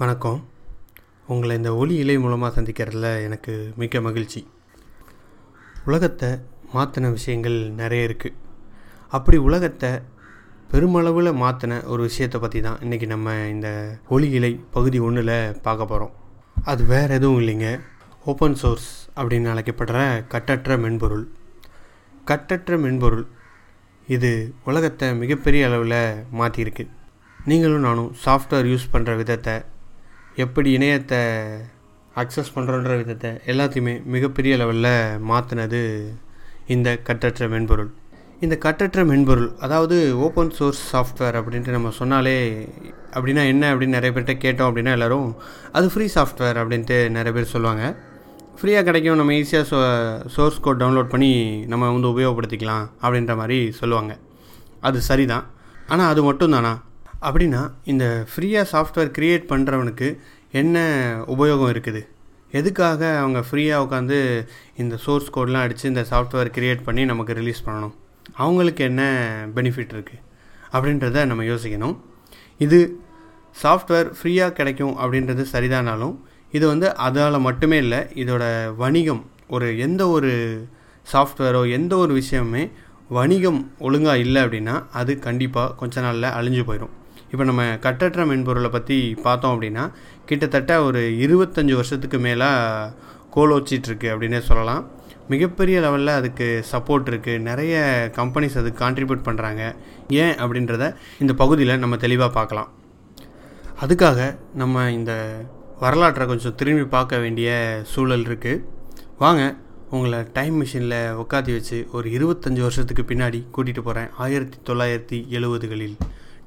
வணக்கம். உங்களை இந்த ஒலி இலை மூலமாக சந்திக்கிறதுல எனக்கு மிக்க மகிழ்ச்சி. உலகத்தை மாற்றின விஷயங்கள் நிறைய இருக்குது அப்படி உலகத்தை பெருமளவில் மாற்றின ஒரு விஷயத்தை பற்றி தான் இன்றைக்கி நம்ம இந்த ஒலி இலை பகுதி ஒன்றில் பார்க்க போகிறோம் அது வேறு எதுவும் இல்லைங்க. ஓப்பன் சோர்ஸ் அப்படின்னு அழைக்கப்படுற கட்டற்ற மென்பொருள். கட்டற்ற மென்பொருள். இது உலகத்தை மிகப்பெரிய அளவில் மாற்றியிருக்கு நீங்களும் நானும் சாஃப்ட்வேர் யூஸ் பண்ணுற விதத்தை எப்படி இணையத்தை அக்சஸ் பண்ணுறோன்ற விதத்தை எல்லாத்தையுமே மிகப்பெரிய லெவலில் மாற்றினது இந்த கட்டற்ற மென்பொருள். இந்த கட்டற்ற மென்பொருள் அதாவது ஓப்பன் சோர்ஸ் சாஃப்ட்வேர் அப்படின்ட்டு நம்ம சொன்னாலே அப்படின்னா என்ன அப்படின்னு நிறைய பேர்கிட்ட கேட்டோம் அப்படின்னா எல்லோரும் அது ஃப்ரீ சாஃப்ட்வேர் அப்படின்ட்டு நிறைய பேர் சொல்லுவாங்க. ஃப்ரீயாக கிடைக்கும் நம்ம ஈஸியாக சோ சோர்ஸ் கோட் டவுன்லோட் பண்ணி நம்ம வந்து உபயோகப்படுத்திக்கலாம் அப்படின்ற மாதிரி சொல்லுவாங்க. அது சரிதான். ஆனால் அது மட்டும் தானா அப்படின்னா இந்த ஃப்ரீயாக சாஃப்ட்வேர் க்ரியேட் பண்ணுறவனுக்கு என்ன உபயோகம் இருக்குது? எதுக்காக அவங்க ஃப்ரீயாக உட்காந்து இந்த சோர்ஸ் கோட்லாம் அடித்து இந்த சாஃப்ட்வேர் க்ரியேட் பண்ணி நமக்கு ரிலீஸ் பண்ணணும்? அவங்களுக்கு என்ன பெனிஃபிட் இருக்குது அப்படின்றத நம்ம யோசிக்கணும். இது சாஃப்ட்வேர் ஃப்ரீயாக கிடைக்கும் அப்படின்றது சரிதானாலும் இது வந்து அதால் மட்டுமே இல்லை இதோட வணிகம் ஒரு எந்த ஒரு சாஃப்ட்வேரோ எந்த ஒரு விஷயமுமே வணிகம் ஒழுங்காக இல்லை அப்படின்னா அது கண்டிப்பாக கொஞ்ச நாளில் அழிஞ்சு போயிடும் இப்போ நம்ம கட்டற்ற மென்பொருளை பற்றி பார்த்தோம் அப்படின்னா கிட்டத்தட்ட ஒரு இருபத்தஞ்சி வருஷத்துக்கு மேலே கோலோச்சிட்ருக்கு அப்படின்னே சொல்லலாம். மிகப்பெரிய லெவலில் அதுக்கு சப்போர்ட் இருக்குது நிறைய கம்பெனிஸ் அதுக்கு கான்ட்ரிபியூட் பண்ணுறாங்க ஏன் அப்படின்றத இந்த பகுதியில் நம்ம தெளிவாக பார்க்கலாம். அதுக்காக நம்ம இந்த வரலாற்றை கொஞ்சம் திரும்பி பார்க்க வேண்டிய சூழல் இருக்குது வாங்க உங்களை டைம் மிஷினில் உட்காத்தி வச்சு ஒரு இருபத்தஞ்சி வருஷத்துக்கு பின்னாடி கூட்டிகிட்டு போகிறேன் ஆயிரத்தி தொள்ளாயிரத்தி எழுபதுகளில்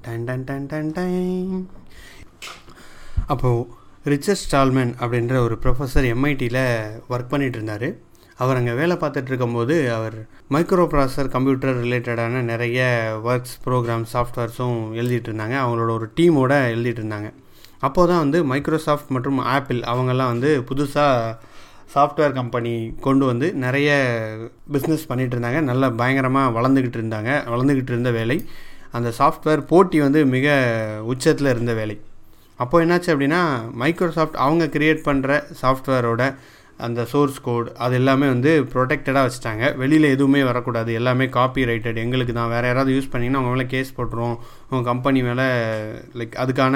டன் டன் டன் டன் டைம் அப்போது ரிச்சர்ட் ஸ்டால்மேன் அப்படின்ற ஒரு ப்ரொஃபஸர் எம்ஐடியில் ஒர்க் பண்ணிகிட்டு இருந்தார் அவர் அங்கே வேலை பார்த்துட்டு இருக்கும்போது அவர் மைக்ரோ ப்ராசர் கம்ப்யூட்டர் ரிலேட்டடான நிறைய ஒர்க்ஸ் ப்ரோக்ராம் சாஃப்ட்வேர்ஸும் எழுதிட்டு இருந்தாங்க அவங்களோட ஒரு டீமோட எழுதிட்டு இருந்தாங்க அப்போது தான் வந்து மைக்ரோசாஃப்ட் மற்றும் ஆப்பிள் அவங்கெல்லாம் வந்து புதுசாக சாஃப்ட்வேர் கம்பெனி கொண்டு வந்து நிறைய பிஸ்னஸ் பண்ணிகிட்டு இருந்தாங்க நல்லா பயங்கரமாக வளர்ந்துக்கிட்டு இருந்தாங்க வளர்ந்துக்கிட்டு இருந்த வேலை. அந்த சாஃப்ட்வேர் போட்டி வந்து மிக உச்சத்தில் இருந்த வேலை. அப்போது என்னாச்சு அப்படின்னா மைக்ரோசாஃப்ட் அவங்க க்ரியேட் பண்ணுற சாஃப்ட்வேரோட அந்த சோர்ஸ் கோட் அது எல்லாமே வந்து ப்ரொடெக்டடாக வச்சுட்டாங்க. வெளியில் எதுவுமே வரக்கூடாது. எல்லாமே காப்பி ரைட்டட் எங்களுக்கு தான் வேறு யாராவது யூஸ் பண்ணிங்கன்னா அவங்க மேலே கேஸ் போட்டுருவோம். உங்கள் கம்பெனி மேலே லைக் அதுக்கான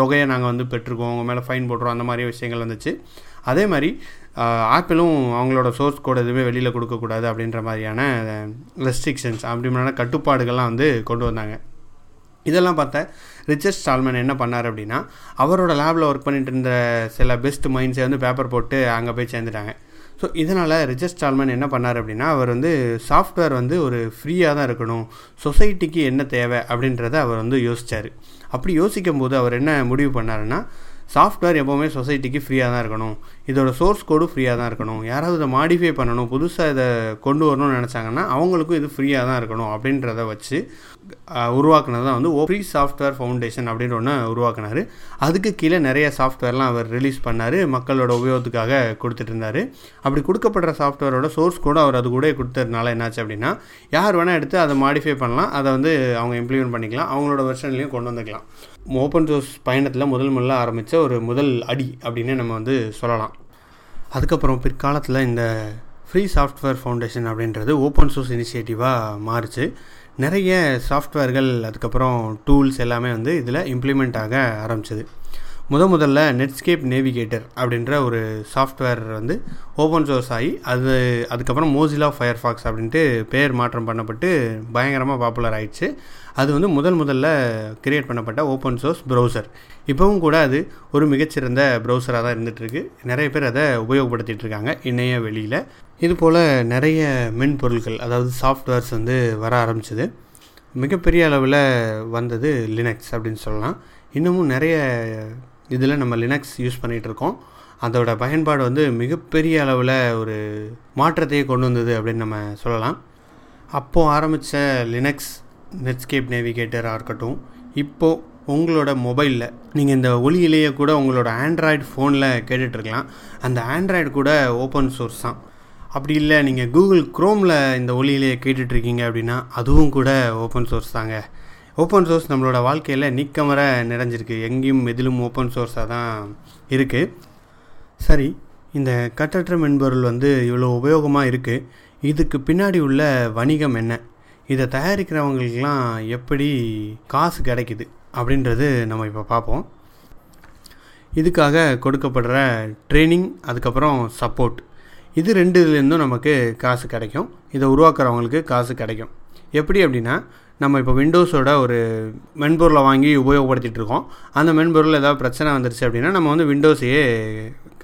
தொகையை நாங்கள் வந்து பெற்றுருக்கோம் உங்கள் மேலே ஃபைன் போட்டுருவோம். அந்த மாதிரி விஷயங்கள் வந்துச்சு. அதே மாதிரி ஆப்பிளும் அவங்களோட சோர்ஸ் கோட் எதுவுமே வெளியில் கொடுக்கக்கூடாது அப்படின்ற மாதிரியான ரெஸ்ட்ரிக்ஷன்ஸ் அப்படிமான கட்டுப்பாடுகள்லாம் வந்து கொண்டு வந்தாங்க. இதெல்லாம் பார்த்த ரிச்சர்ட் ஸ்டால்மன் என்ன பண்ணார் அப்படின்னா அவரோட லேபில் ஒர்க் பண்ணிட்டு இருந்த சில பெஸ்ட் மைண்ட்ஸை வந்து பேப்பர் போட்டு அங்கே போய் சேர்ந்துட்டாங்க. ஸோ இதனால் ரிச்சர்ட் ஸ்டால்மன் என்ன பண்ணார் அப்படின்னா அவர் வந்து சாஃப்ட்வேர் வந்து ஒரு ஃப்ரீயாக தான் இருக்கணும் சொசைட்டிக்கு என்ன தேவை அப்படின்றத அவர் வந்து யோசித்தார் அப்படி யோசிக்கும் போது அவர் என்ன முடிவு பண்ணாருன்னா சாஃப்ட்வேர் எப்போவுமே சொசைட்டிக்கு ஃப்ரீயாக தான் இருக்கணும். இதோட சோர்ஸ் கோடு ஃப்ரீயாக தான் இருக்கணும். யாராவது இதை மாடிஃபை பண்ணணும் புதுசாக இதை கொண்டு வரணும்னு நினச்சாங்கன்னா அவங்களுக்கும் இது ஃப்ரீயாக தான் இருக்கணும் அப்படின்றத வச்சு உருவாக்குனது தான் வந்து ஃப்ரீ சாஃப்ட்வேர் ஃபவுண்டேஷன் அப்படின்ற ஒன்று உருவாக்குனார். அதுக்கு கீழே நிறைய சாஃப்ட்வேர்லாம் அவர் ரிலீஸ் பண்ணார். மக்களோட உபயோகத்துக்காக கொடுத்துட்டு இருந்தார். அப்படி கொடுக்கப்படுற சாஃப்ட்வேரோட சோர்ஸ் கூட அவர் அது கூட கொடுத்ததுனால என்னாச்சு அப்படின்னா யார் வேணால் எடுத்து அதை மாடிஃபை பண்ணலாம். அதை வந்து அவங்க இம்ப்ளிமெண்ட் பண்ணிக்கலாம். அவங்களோட வெர்ஷன்லேயும் கொண்டு வந்துக்கலாம். ஓப்பன் சோர்ஸ் பயணத்தில் முதல் முதல்ல ஆரம்பித்த ஒரு முதல் அடி அப்படின்னு நம்ம வந்து சொல்லலாம். அதுக்கப்புறம் பிற்காலத்தில் இந்த ஃப்ரீ சாஃப்ட்வேர் ஃபவுண்டேஷன் அப்படின்றது ஓப்பன் சோர்ஸ் இனிஷியேட்டிவாக மாறுச்சு. நிறைய சாஃப்ட்வேர்கள் அதுக்கப்புறம் டூல்ஸ் எல்லாமே வந்து இதில் இம்ப்ளிமெண்ட் ஆக ஆரம்பிச்சது. முத முதல்ல நெட்ஸ்கேப் நேவிகேட்டர் அப்படின்ற ஒரு சாஃப்ட்வேர் வந்து ஓப்பன் சோர்ஸ் ஆகி அது அதுக்கப்புறம் மோசிலா ஃபயர் ஃபாக்ஸ் அப்படின்ட்டு பேர் மாற்றம் பண்ணப்பட்டு பயங்கரமாக பாப்புலர் ஆயிடுச்சு. அது வந்து முதல் முதல்ல கிரியேட் பண்ணப்பட்ட ஓப்பன் சோர்ஸ் ப்ரௌசர் இப்போவும் கூட அது ஒரு மிகச்சிறந்த ப்ரௌசராக தான் இருந்துகிட்ருக்கு நிறைய பேர் அதை உபயோகப்படுத்திகிட்டு இருக்காங்க இணைய வெளியில். இது போல் நிறைய மென்பொருட்கள் அதாவது சாஃப்ட்வேர்ஸ் வந்து வர ஆரம்பிச்சது. மிகப்பெரிய அளவில் வந்தது லினக்ஸ் அப்படின்னு சொல்லலாம். இன்னமும் நிறைய இதில் நம்ம லினக்ஸ் யூஸ் பண்ணிகிட்ருக்கோம். அதோட பயன்பாடு வந்து மிகப்பெரிய அளவில் ஒரு மாற்றத்தையே கொண்டு வந்தது அப்படின்னு நம்ம சொல்லலாம். அப்போது ஆரம்பித்த லினக்ஸ் நெட்ஸ்கேப் நேவிகேட்டராக இருக்கட்டும் இப்போது உங்களோட மொபைலில் நீங்கள் இந்த ஒலியிலேயே கூட உங்களோட ஆண்ட்ராய்டு ஃபோனில் கேட்டுட்ருக்கலாம் அந்த ஆண்ட்ராய்டு கூட ஓப்பன் சோர்ஸ் தான். அப்படி இல்லை நீங்கள் கூகுள் க்ரோமில் இந்த ஒளியிலேயே கேட்டுட்ருக்கீங்க அப்படின்னா அதுவும் கூட ஓப்பன் சோர்ஸ் தாங்க. ஓப்பன் சோர்ஸ் நம்மளோட வாழ்க்கையில் நிக்கமர நிறைஞ்சிருக்கு. எங்கேயும் எதிலும் ஓப்பன் சோர்ஸாக தான் இருக்குது சரி இந்த கட்டற்ற மென்பொருள் வந்து இவ்வளோ உபயோகமாக இருக்குது இதுக்கு பின்னாடி உள்ள வணிகம் என்ன? இதை தயாரிக்கிறவங்களுக்கெல்லாம் எப்படி காசு கிடைக்குது அப்படின்றது நம்ம இப்போ பார்ப்போம். இதுக்காக கொடுக்கப்படுற ட்ரைனிங் அதுக்கப்புறம் சப்போர்ட் இது ரெண்டு இதுலேருந்தும் நமக்கு காசு கிடைக்கும். இதை உருவாக்குறவங்களுக்கு காசு கிடைக்கும். எப்படி அப்படின்னா நம்ம இப்போ விண்டோஸோட ஒரு மென்பொருளை வாங்கி உபயோகப்படுத்திகிட்டு இருக்கோம் அந்த மென்பொருள் ஏதாவது பிரச்சனை வந்துருச்சு அப்படின்னா நம்ம வந்து விண்டோஸையே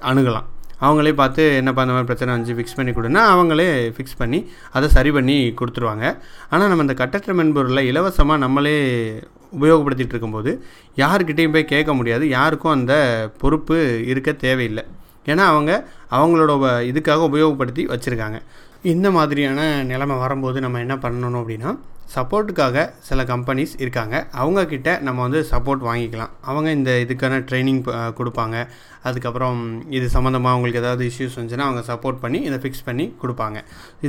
அணுகலாம். அவங்களே பார்த்து என்னப்பா அந்த மாதிரி பிரச்சனை வந்துச்சு ஃபிக்ஸ் பண்ணி கொடுன்னா அவங்களே ஃபிக்ஸ் பண்ணி அதை சரி பண்ணி கொடுத்துருவாங்க. ஆனால் நம்ம இந்த கட்டற்ற மென்பொருளை இலவசமாக நம்மளே உபயோகப்படுத்திகிட்டு இருக்கும்போது யாருக்கிட்டேயும் போய் கேட்க முடியாது. யாருக்கும் அந்த பொறுப்பு இருக்க தேவையில்லை. ஏன்னா அவங்க அவங்களோட இதுக்காக உபயோகப்படுத்தி வச்சுருக்காங்க. இந்த மாதிரியான நிலைமை வரும்போது நம்ம என்ன பண்ணணும் அப்படின்னா சப்போர்ட்டுக்காக சில கம்பெனிஸ் இருக்காங்க. அவங்கக்கிட்ட நம்ம வந்து சப்போர்ட் வாங்கிக்கலாம். அவங்க இந்த இதுக்கான ட்ரைனிங் கொடுப்பாங்க. அதுக்கப்புறம் இது சம்மந்தமாக அவங்களுக்கு ஏதாவது இஷ்யூஸ் வந்துச்சுன்னா அவங்க சப்போர்ட் பண்ணி இதை ஃபிக்ஸ் பண்ணி கொடுப்பாங்க.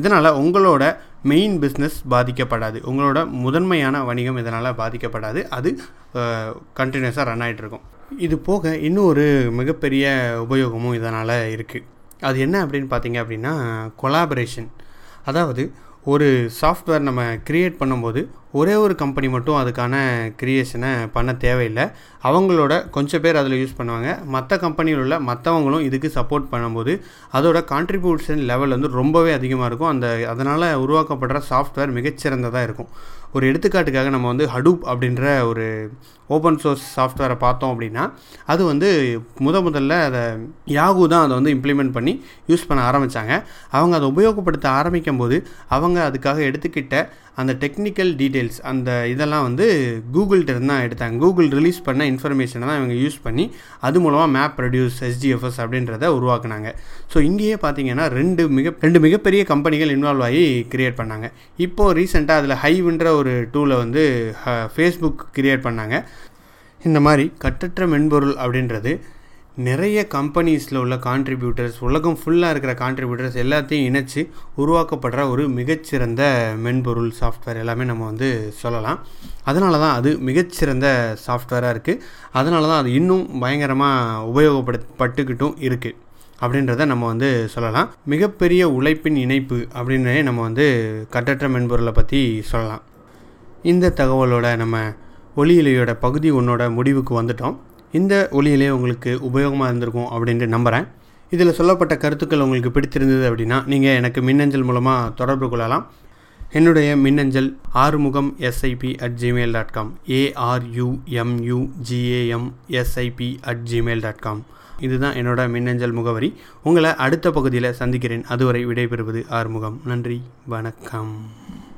இதனால் உங்களோட மெயின் பிஸ்னஸ் பாதிக்கப்படாது. உங்களோட முதன்மையான வணிகம் இதனால் பாதிக்கப்படாது. அது கண்டினியூஸாக ரன் ஆகிட்டு இருக்கும். இது போக இன்னும் ஒரு மிகப்பெரிய உபயோகமும் இதனால் இருக்குது அது என்ன அப்படின்னு பார்த்தீங்க அப்படின்னா கொலாபரேஷன் அதாவது ஒரு சாஃப்ட்வேர் நம்ம க்ரியேட் பண்ணும்போது ஒரே ஒரு கம்பெனி மட்டும் அதுக்கான க்ரியேஷனை பண்ண தேவையில்லை. அவங்களோட கொஞ்சம் பேர் அதில் யூஸ் பண்ணுவாங்க. மற்ற கம்பெனியில் உள்ள மற்றவங்களும் இதுக்கு சப்போர்ட் பண்ணும்போது அதோட கான்ட்ரிபியூஷன் லெவல் வந்து ரொம்பவே அதிகமாக இருக்கும். அந்த அதனால் உருவாக்கப்படுற சாஃப்ட்வேர் மிகச்சிறந்ததாக இருக்கும். ஒரு எடுத்துக்காட்டுக்காக நம்ம வந்து ஹடூப் அப்படின்ற ஒரு ஓப்பன் சோர்ஸ் சாஃப்ட்வேரை பார்த்தோம் அப்படின்னா அது வந்து முத முதல்ல அதை யாகு தான் அதை வந்து இம்ப்ளிமெண்ட் பண்ணி யூஸ் பண்ண ஆரம்பித்தாங்க அவங்க அதை உபயோகப்படுத்த ஆரம்பிக்கும் போது அவங்க அதுக்காக எடுத்துக்கிட்ட அந்த டெக்னிக்கல் டீட்டெயில்ஸ் அந்த இதெல்லாம் வந்து கூகுள்கிட்ட தான் எடுத்தாங்க. கூகுள் ரிலீஸ் பண்ண இன்ஃபர்மேஷனை தான் இவங்க யூஸ் பண்ணி அது மூலமாக மேப் ப்ரொடியூஸ் எஸ்டிஎஃப்எஸ் அப்படின்றத உருவாக்குனாங்க. ஸோ இங்கேயே பார்த்தீங்கன்னா ரெண்டு மிக ரெண்டு மிகப்பெரிய கம்பெனிகள் இன்வால்வ் ஆகி கிரியேட் பண்ணாங்க. இப்போது ரீசெண்டாக அதில் ஹைவ்ன்ற ஒரு டூலை வந்து ஃபேஸ்புக் கிரியேட் பண்ணாங்க. இந்த மாதிரி கட்டற்ற மென்பொருள் அப்படின்றது நிறைய கம்பெனிஸில் உள்ள கான்ட்ரிபியூட்டர்ஸ் உலகம் ஃபுல்லாக இருக்கிற கான்ட்ரிபியூட்டர்ஸ் எல்லாத்தையும் இணைச்சி உருவாக்கப்படுற ஒரு மிகச்சிறந்த மென்பொருள் சாஃப்ட்வேர் எல்லாமே நம்ம வந்து சொல்லலாம். அதனால தான் அது மிகச்சிறந்த சாஃப்ட்வேராக இருக்குது அதனால தான் அது இன்னும் பயங்கரமாக உபயோகப்படுத்தப்பட்டுக்கிட்டும் இருக்குது அப்படின்றத நம்ம வந்து சொல்லலாம். மிகப்பெரிய உழைப்பின் இணைப்பு அப்படின்னே நம்ம வந்து கட்டற்ற மென்பொருளை பற்றி சொல்லலாம். இந்த தகவலோட நம்ம ஒளியிலையோட பகுதி ஒன்றோட முடிவுக்கு வந்துட்டோம். இந்த ஒளியிலே உங்களுக்கு உபயோகமாக இருந்திருக்கும் அப்படின்ட்டு நம்புகிறேன் இதில் சொல்லப்பட்ட கருத்துக்கள் உங்களுக்கு பிடித்திருந்தது அப்படின்னா நீங்கள் எனக்கு மின்னஞ்சல் மூலமாக தொடர்பு கொள்ளலாம். என்னுடைய மின்னஞ்சல் Arumugam SIP at Gmail dot com ARUMUGAM SIP at Gmail dot com இதுதான் என்னோட மின்னஞ்சல் முகவரி. உங்களை அடுத்த பகுதியில் சந்திக்கிறேன். அதுவரை விடைபெறுவது ஆறுமுகம். நன்றி. வணக்கம்.